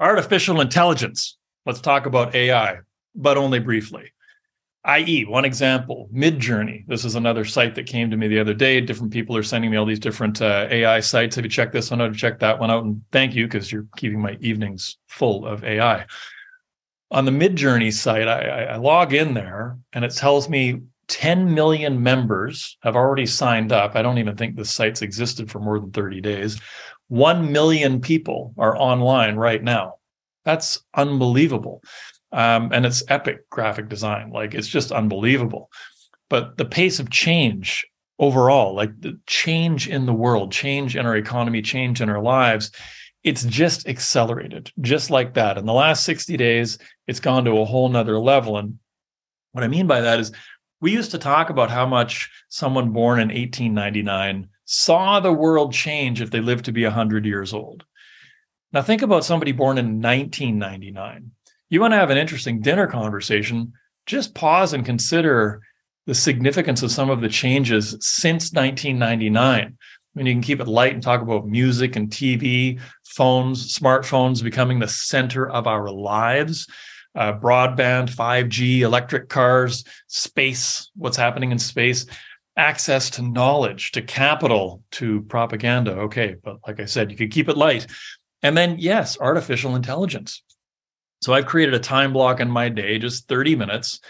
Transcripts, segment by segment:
Artificial intelligence. Let's talk about AI, but only briefly. IE, one example, Midjourney. This is another site that came to me the other day. Different people are sending me all these different uh, AI sites. Have you checked this one out? Check that one out. And thank you because you're keeping my evenings full of AI. On the Midjourney site, I, I log in there and it tells me 10 million members have already signed up. I don't even think the site's existed for more than 30 days. 1 million people are online right now. That's unbelievable. Um, and it's epic graphic design. Like it's just unbelievable. But the pace of change overall, like the change in the world, change in our economy, change in our lives, it's just accelerated just like that. In the last 60 days, it's gone to a whole nother level. And what I mean by that is we used to talk about how much someone born in 1899 saw the world change if they lived to be 100 years old. Now, think about somebody born in 1999. You want to have an interesting dinner conversation, just pause and consider the significance of some of the changes since 1999. I mean, you can keep it light and talk about music and TV, phones, smartphones becoming the center of our lives, uh, broadband, 5G, electric cars, space, what's happening in space access to knowledge, to capital, to propaganda. Okay, but like I said, you could keep it light. And then, yes, artificial intelligence. So I've created a time block in my day, just 30 minutes,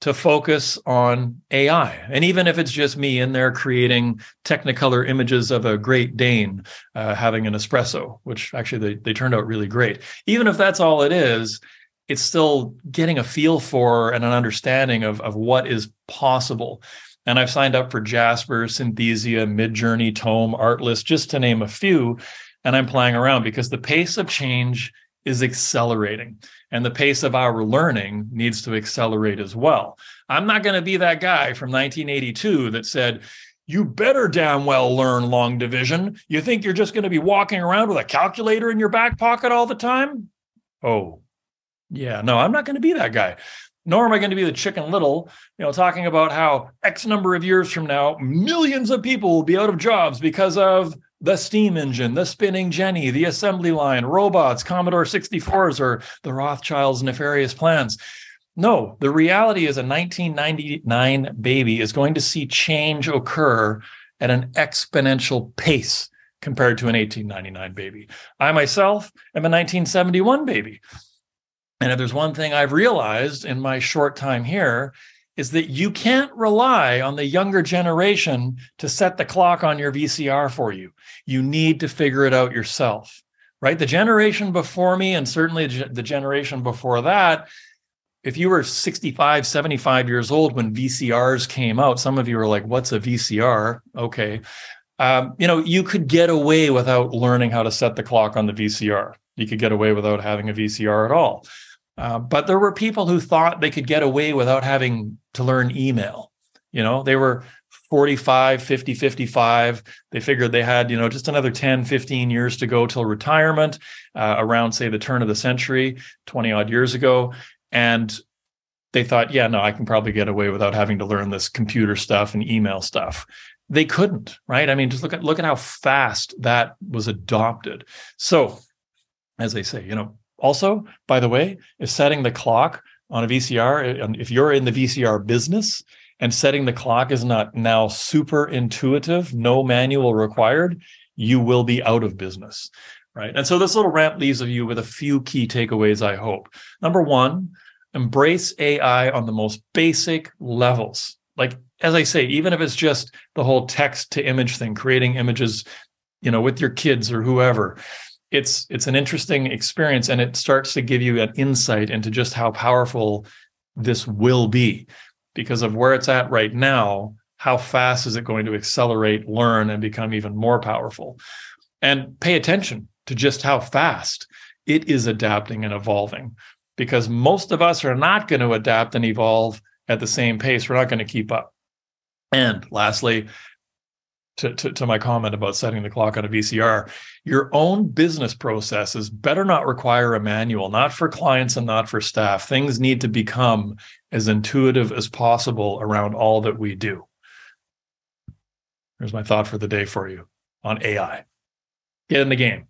to focus on AI. And even if it's just me in there creating technicolor images of a Great Dane uh, having an espresso, which actually they, they turned out really great. Even if that's all it is, it's still getting a feel for and an understanding of, of what is possible. And I've signed up for Jasper, Synthesia, Midjourney, Tome, Artlist, just to name a few. And I'm playing around because the pace of change is accelerating and the pace of our learning needs to accelerate as well. I'm not going to be that guy from 1982 that said, you better damn well learn long division. You think you're just going to be walking around with a calculator in your back pocket all the time? Oh, yeah, no, I'm not going to be that guy nor am I going to be the chicken little, you know, talking about how X number of years from now, millions of people will be out of jobs because of the steam engine, the spinning Jenny, the assembly line, robots, Commodore 64s, or the Rothschilds' nefarious plans. No, the reality is a 1999 baby is going to see change occur at an exponential pace compared to an 1899 baby. I myself am a 1971 baby. And if there's one thing I've realized in my short time here, is that you can't rely on the younger generation to set the clock on your VCR for you. You need to figure it out yourself, right? The generation before me, and certainly the generation before that, if you were 65, 75 years old when VCRs came out, some of you were like, what's a VCR? Okay. Um, you know, you could get away without learning how to set the clock on the VCR. You could get away without having a VCR at all. Uh, but there were people who thought they could get away without having to learn email. You know, they were 45, 50, 55. They figured they had, you know, just another 10, 15 years to go till retirement uh, around, say, the turn of the century, 20 odd years ago. And they thought, yeah, no, I can probably get away without having to learn this computer stuff and email stuff. They couldn't, right? I mean, just look at look at how fast that was adopted. So, as they say, you know, also, by the way, is setting the clock on a VCR. If you're in the VCR business and setting the clock is not now super intuitive, no manual required, you will be out of business. Right. And so this little rant leaves of you with a few key takeaways, I hope. Number one, embrace AI on the most basic levels. Like, as I say, even if it's just the whole text to image thing, creating images, you know, with your kids or whoever, it's it's an interesting experience and it starts to give you an insight into just how powerful this will be. Because of where it's at right now how fast is it going to accelerate learn and become even more powerful? And pay attention to just how fast it is adapting and evolving. Because most of us are not going to adapt and evolve at the same pace. We're not going to keep up. And lastly to, to, to, my comment about setting the clock on a VCR, your own business processes better not require a manual, not for clients and not for staff. Things need to become as intuitive as possible around all that we do. Here's my thought for the day for you on AI. Get in the game.